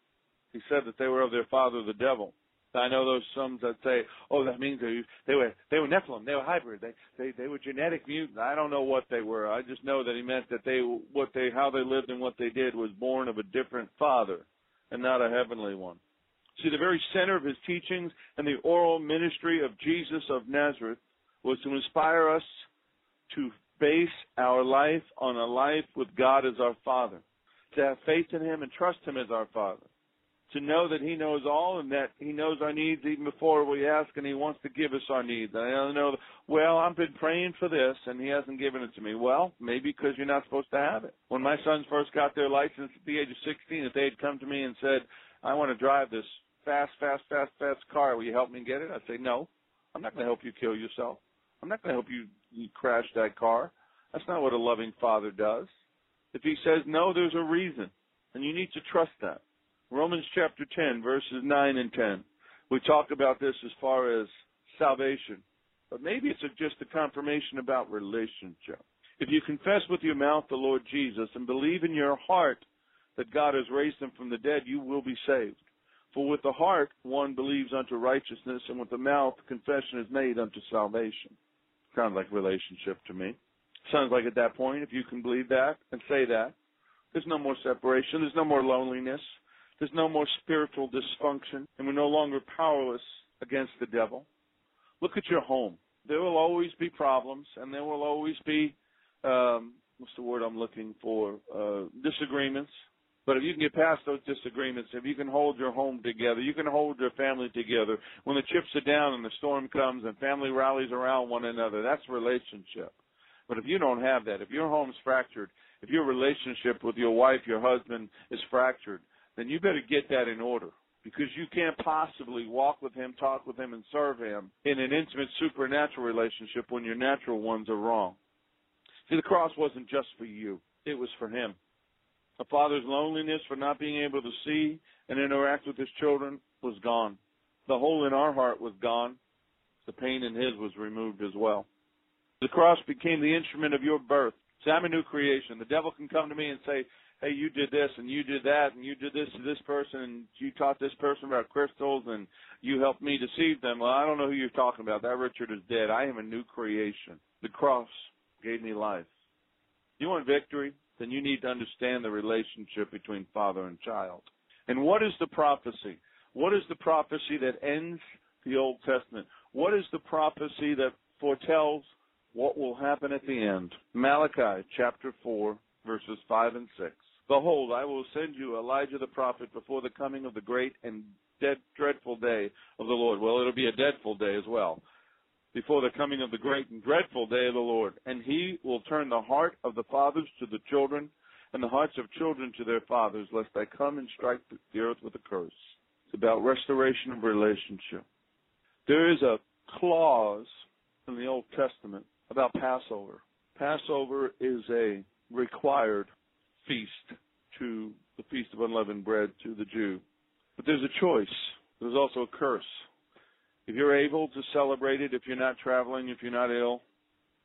He said that they were of their father, the devil. I know those some that say, "Oh, that means they, they were they were Nephilim, they were hybrid, they they they were genetic mutants." I don't know what they were. I just know that he meant that they what they how they lived and what they did was born of a different father, and not a heavenly one. See, the very center of his teachings and the oral ministry of Jesus of Nazareth was to inspire us to base our life on a life with God as our Father, to have faith in Him and trust Him as our Father, to know that He knows all and that He knows our needs even before we ask and He wants to give us our needs. And I know, well, I've been praying for this and He hasn't given it to me. Well, maybe because you're not supposed to have it. When my sons first got their license at the age of 16, if they had come to me and said, I want to drive this fast, fast, fast, fast car, will you help me get it? I'd say, no, I'm not going to help you kill yourself. I'm not going to help you, you crash that car. That's not what a loving father does. If he says no, there's a reason, and you need to trust that. Romans chapter 10, verses 9 and 10. We talk about this as far as salvation, but maybe it's just a confirmation about relationship. If you confess with your mouth the Lord Jesus and believe in your heart that God has raised him from the dead, you will be saved. For with the heart one believes unto righteousness, and with the mouth confession is made unto salvation. Sounds like relationship to me. Sounds like at that point, if you can believe that and say that, there's no more separation, there's no more loneliness, there's no more spiritual dysfunction, and we're no longer powerless against the devil. Look at your home. There will always be problems, and there will always be um, what's the word I'm looking for? Uh, disagreements. But if you can get past those disagreements, if you can hold your home together, you can hold your family together. When the chips are down and the storm comes and family rallies around one another, that's relationship. But if you don't have that, if your home's fractured, if your relationship with your wife, your husband is fractured, then you better get that in order because you can't possibly walk with him, talk with him, and serve him in an intimate supernatural relationship when your natural ones are wrong. See, the cross wasn't just for you, it was for him. A father's loneliness for not being able to see and interact with his children was gone. The hole in our heart was gone. The pain in his was removed as well. The cross became the instrument of your birth. See, I'm a new creation. The devil can come to me and say, hey, you did this and you did that and you did this to this person and you taught this person about crystals and you helped me deceive them. Well, I don't know who you're talking about. That Richard is dead. I am a new creation. The cross gave me life. You want victory? Then you need to understand the relationship between father and child. And what is the prophecy? What is the prophecy that ends the Old Testament? What is the prophecy that foretells what will happen at the end? Malachi chapter 4, verses 5 and 6. Behold, I will send you Elijah the prophet before the coming of the great and dead, dreadful day of the Lord. Well, it'll be a dreadful day as well. Before the coming of the great and dreadful day of the Lord. And he will turn the heart of the fathers to the children, and the hearts of children to their fathers, lest I come and strike the earth with a curse. It's about restoration of relationship. There is a clause in the Old Testament about Passover. Passover is a required feast to the Feast of Unleavened Bread to the Jew. But there's a choice. There's also a curse. If you're able to celebrate it, if you're not traveling, if you're not ill,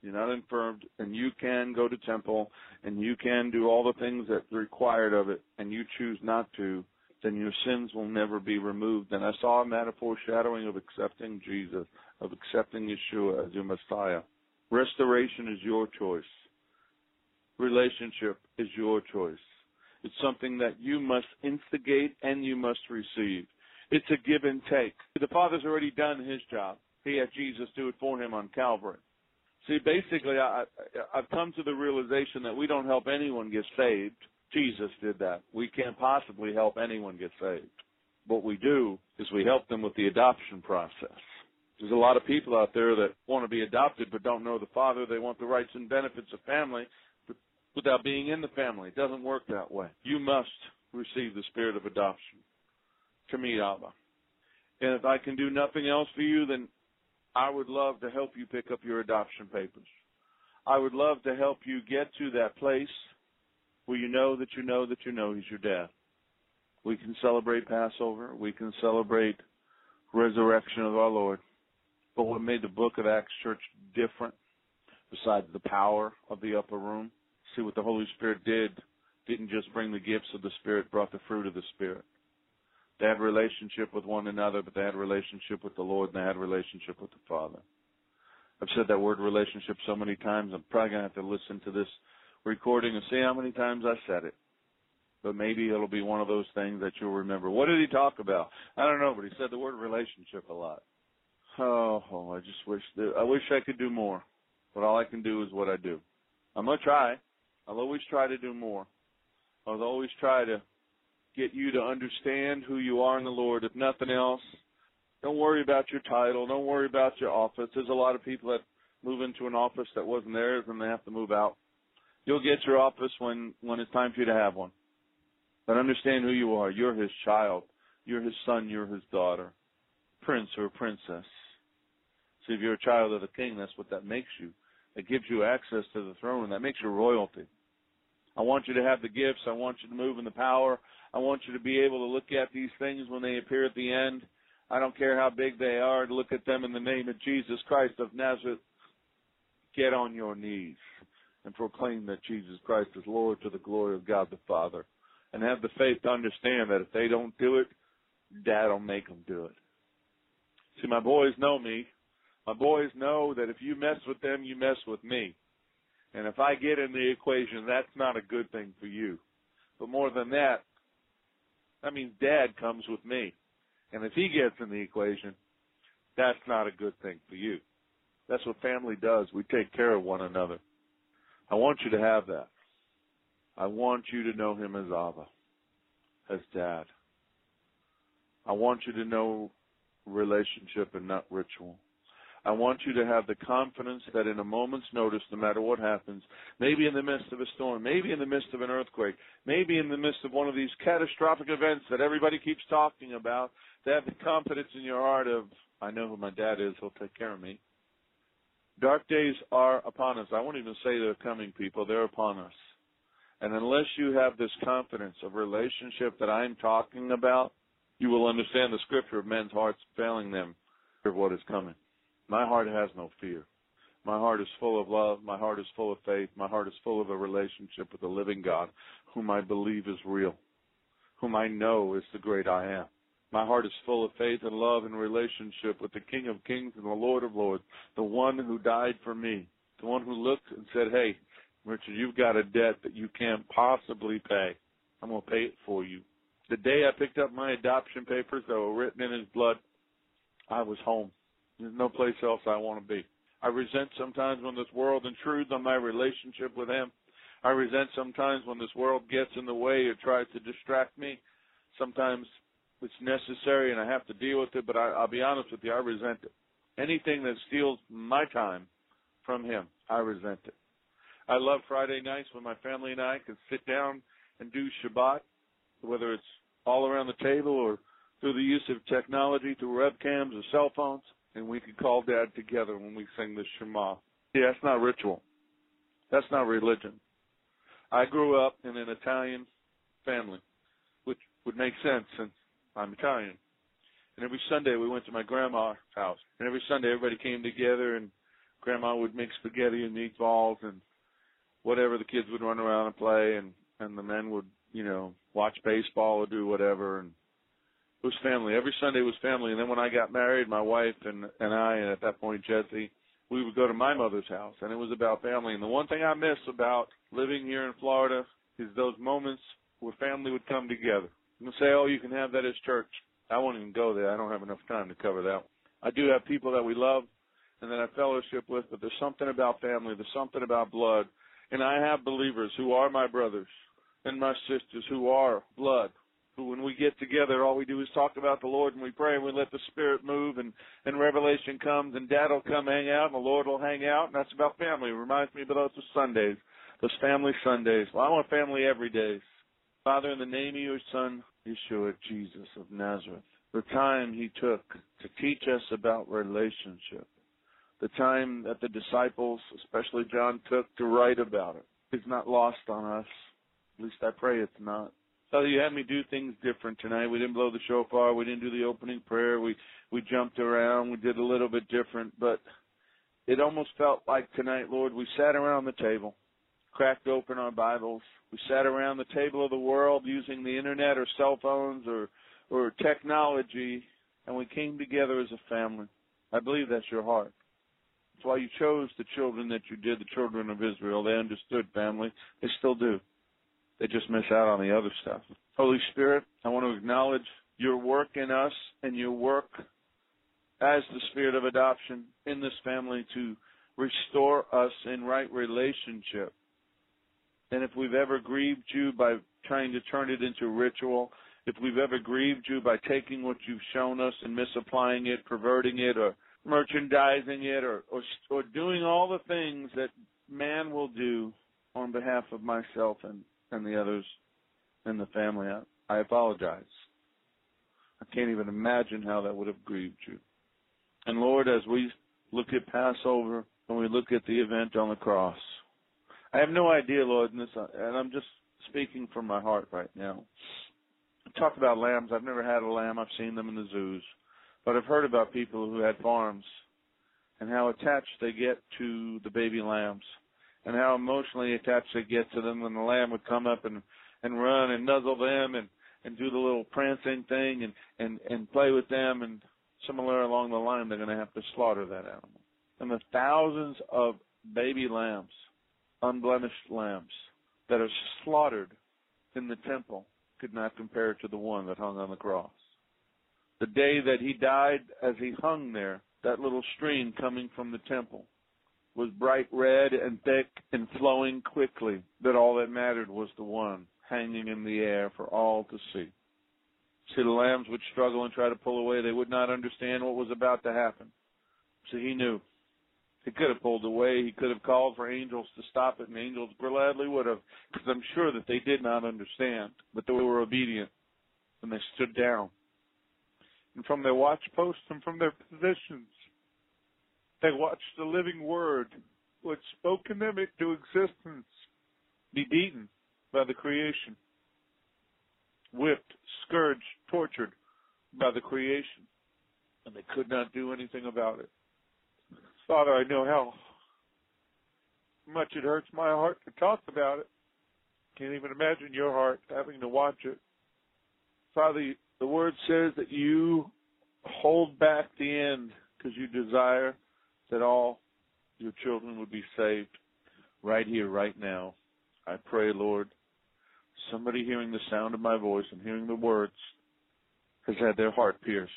you're not infirmed, and you can go to temple and you can do all the things that's required of it, and you choose not to, then your sins will never be removed. And I saw in that a foreshadowing of accepting Jesus, of accepting Yeshua as your Messiah. Restoration is your choice relationship is your choice. It's something that you must instigate and you must receive. It's a give and take. The Father's already done his job. He had Jesus do it for him on Calvary. See, basically, I, I've come to the realization that we don't help anyone get saved. Jesus did that. We can't possibly help anyone get saved. What we do is we help them with the adoption process. There's a lot of people out there that want to be adopted but don't know the Father. They want the rights and benefits of family, without being in the family. It doesn't work that way. You must receive the spirit of adoption to me, Abba. And if I can do nothing else for you, then I would love to help you pick up your adoption papers. I would love to help you get to that place where you know that you know that you know He's your dad. We can celebrate Passover. We can celebrate resurrection of our Lord. But what made the book of Acts Church different, besides the power of the upper room, See what the Holy Spirit did didn't just bring the gifts of the Spirit, brought the fruit of the Spirit. They had relationship with one another, but they had relationship with the Lord and they had relationship with the Father. I've said that word relationship so many times, I'm probably going to have to listen to this recording and see how many times I said it. But maybe it'll be one of those things that you'll remember. What did he talk about? I don't know, but he said the word relationship a lot. Oh, I just wish that, I wish I could do more. But all I can do is what I do. I'm to try. I'll always try to do more. I'll always try to get you to understand who you are in the Lord. If nothing else, don't worry about your title. Don't worry about your office. There's a lot of people that move into an office that wasn't theirs and they have to move out. You'll get your office when, when it's time for you to have one. But understand who you are. You're his child. You're his son. You're his daughter. Prince or princess. See, if you're a child of the king, that's what that makes you. It gives you access to the throne. And that makes you royalty. I want you to have the gifts. I want you to move in the power. I want you to be able to look at these things when they appear at the end. I don't care how big they are, to look at them in the name of Jesus Christ of Nazareth. Get on your knees and proclaim that Jesus Christ is Lord to the glory of God the Father. And have the faith to understand that if they don't do it, Dad will make them do it. See, my boys know me. My boys know that if you mess with them, you mess with me. And if I get in the equation, that's not a good thing for you. But more than that, that means dad comes with me. And if he gets in the equation, that's not a good thing for you. That's what family does. We take care of one another. I want you to have that. I want you to know him as Abba, as dad. I want you to know relationship and not ritual. I want you to have the confidence that in a moment's notice, no matter what happens, maybe in the midst of a storm, maybe in the midst of an earthquake, maybe in the midst of one of these catastrophic events that everybody keeps talking about, to have the confidence in your heart of, I know who my dad is, he'll take care of me. Dark days are upon us. I won't even say they're coming, people, they're upon us. And unless you have this confidence of relationship that I'm talking about, you will understand the scripture of men's hearts failing them of what is coming. My heart has no fear. My heart is full of love. My heart is full of faith. My heart is full of a relationship with the living God, whom I believe is real, whom I know is the great I am. My heart is full of faith and love and relationship with the King of Kings and the Lord of Lords, the one who died for me, the one who looked and said, Hey, Richard, you've got a debt that you can't possibly pay. I'm going to pay it for you. The day I picked up my adoption papers that were written in his blood, I was home. There's no place else I want to be. I resent sometimes when this world intrudes on my relationship with him. I resent sometimes when this world gets in the way or tries to distract me. Sometimes it's necessary and I have to deal with it, but I, I'll be honest with you, I resent it. Anything that steals my time from him, I resent it. I love Friday nights when my family and I can sit down and do Shabbat, whether it's all around the table or through the use of technology, through webcams or cell phones, and we can call dad together when we sing the Shema. Yeah, that's not ritual. That's not religion. I grew up in an Italian family, which would make sense since I'm Italian. And every Sunday we went to my grandma's house. And every Sunday everybody came together and grandma would make spaghetti and meatballs and whatever the kids would run around and play and and the men would you know watch baseball or do whatever and was family. Every sunday was family. And then when i got married my wife and and i and at that point jesse we would go to my mother's house. And it was about family. And the one thing i miss about living here in florida is those moments where family would come together. And say oh you can have that as church. I won't even go there. I don't have enough time to cover that. I do have people that we love and that i fellowship with but there's something about family. There's something about blood. And I have believers who are my brothers and my sisters who are blood. Who, when we get together, all we do is talk about the Lord and we pray and we let the Spirit move and, and revelation comes and Dad will come hang out and the Lord will hang out and that's about family. It reminds me about those Sundays, those family Sundays. Well, I want family every day. Father, in the name of your Son, Yeshua, Jesus of Nazareth, the time he took to teach us about relationship, the time that the disciples, especially John, took to write about it is not lost on us. At least I pray it's not. Father, you had me do things different tonight. We didn't blow the shofar. We didn't do the opening prayer. We we jumped around. We did a little bit different, but it almost felt like tonight, Lord, we sat around the table, cracked open our Bibles. We sat around the table of the world using the internet or cell phones or or technology, and we came together as a family. I believe that's your heart. That's why you chose the children that you did, the children of Israel. They understood family. They still do. They just miss out on the other stuff. Holy Spirit, I want to acknowledge your work in us and your work as the spirit of adoption in this family to restore us in right relationship. And if we've ever grieved you by trying to turn it into ritual, if we've ever grieved you by taking what you've shown us and misapplying it, perverting it, or merchandising it or, or or doing all the things that man will do on behalf of myself and and the others in the family. I, I apologize. I can't even imagine how that would have grieved you. And Lord, as we look at Passover and we look at the event on the cross, I have no idea, Lord, and, this, and I'm just speaking from my heart right now. Talk about lambs. I've never had a lamb. I've seen them in the zoos. But I've heard about people who had farms and how attached they get to the baby lambs and how emotionally attached they get to them when the lamb would come up and and run and nuzzle them and and do the little prancing thing and and and play with them and somewhere along the line they're going to have to slaughter that animal. And the thousands of baby lambs unblemished lambs that are slaughtered in the temple could not compare to the one that hung on the cross. The day that he died as he hung there, that little stream coming from the temple was bright red and thick and flowing quickly, that all that mattered was the one hanging in the air for all to see. See, the lambs would struggle and try to pull away. They would not understand what was about to happen. So he knew. He could have pulled away. He could have called for angels to stop it, and angels gladly would have, because I'm sure that they did not understand, but they were obedient, and they stood down. And from their watch posts and from their positions, they watched the living word, which spoken them into existence, be beaten by the creation, whipped, scourged, tortured by the creation, and they could not do anything about it. Father, I know how much it hurts my heart to talk about it. Can't even imagine your heart having to watch it. Father, the word says that you hold back the end because you desire that all your children would be saved right here, right now. I pray, Lord, somebody hearing the sound of my voice and hearing the words has had their heart pierced.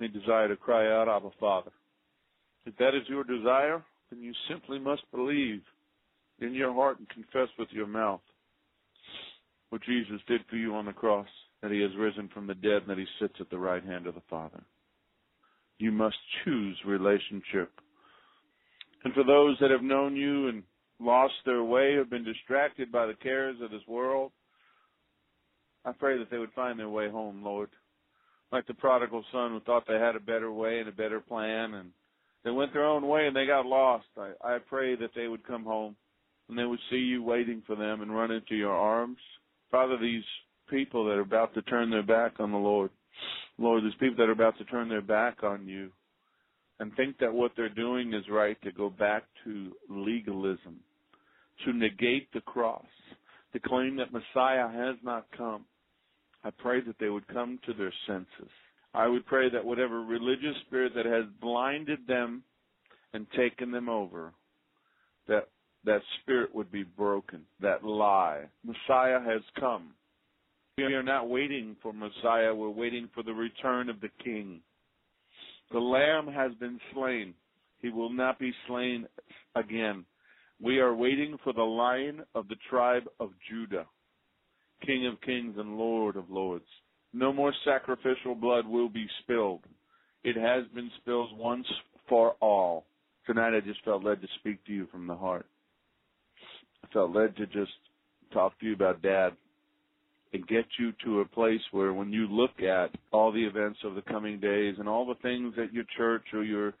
They desire to cry out, Abba, Father. If that is your desire, then you simply must believe in your heart and confess with your mouth what Jesus did for you on the cross, that he has risen from the dead and that he sits at the right hand of the Father. You must choose relationship. And for those that have known you and lost their way, have been distracted by the cares of this world, I pray that they would find their way home, Lord. Like the prodigal son who thought they had a better way and a better plan and they went their own way and they got lost. I, I pray that they would come home and they would see you waiting for them and run into your arms. Father, these people that are about to turn their back on the Lord, Lord, there's people that are about to turn their back on you and think that what they're doing is right to go back to legalism, to negate the cross, to claim that Messiah has not come. I pray that they would come to their senses I would pray that whatever religious spirit that has blinded them and taken them over, that that spirit would be broken, that lie. Messiah has come. We are not waiting for Messiah, we're waiting for the return of the King. The Lamb has been slain. He will not be slain again. We are waiting for the Lion of the tribe of Judah, King of kings and Lord of lords. No more sacrificial blood will be spilled. It has been spilled once for all. Tonight I just felt led to speak to you from the heart. I felt led to just talk to you about dad and get you to a place where when you look at all the events of the coming days and all the things that your church or your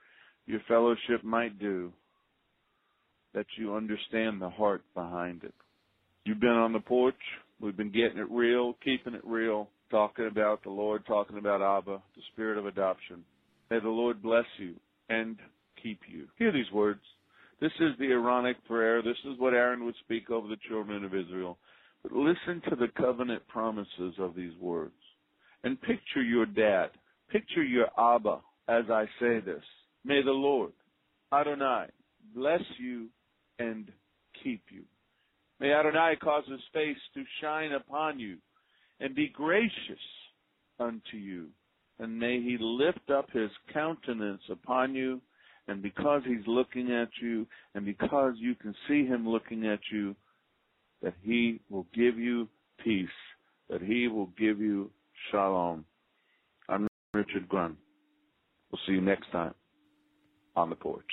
your fellowship might do that you understand the heart behind it. You've been on the porch, we've been getting it real, keeping it real talking about the Lord, talking about Abba, the spirit of adoption. May the Lord bless you and keep you. Hear these words. This is the Aaronic prayer. This is what Aaron would speak over the children of Israel. Listen to the covenant promises of these words. And picture your dad. Picture your Abba as I say this. May the Lord, Adonai, bless you and keep you. May Adonai cause his face to shine upon you and be gracious unto you. And may he lift up his countenance upon you. And because he's looking at you, and because you can see him looking at you, that he will give you peace, that he will give you shalom. I'm Richard Grun. We'll see you next time on the porch.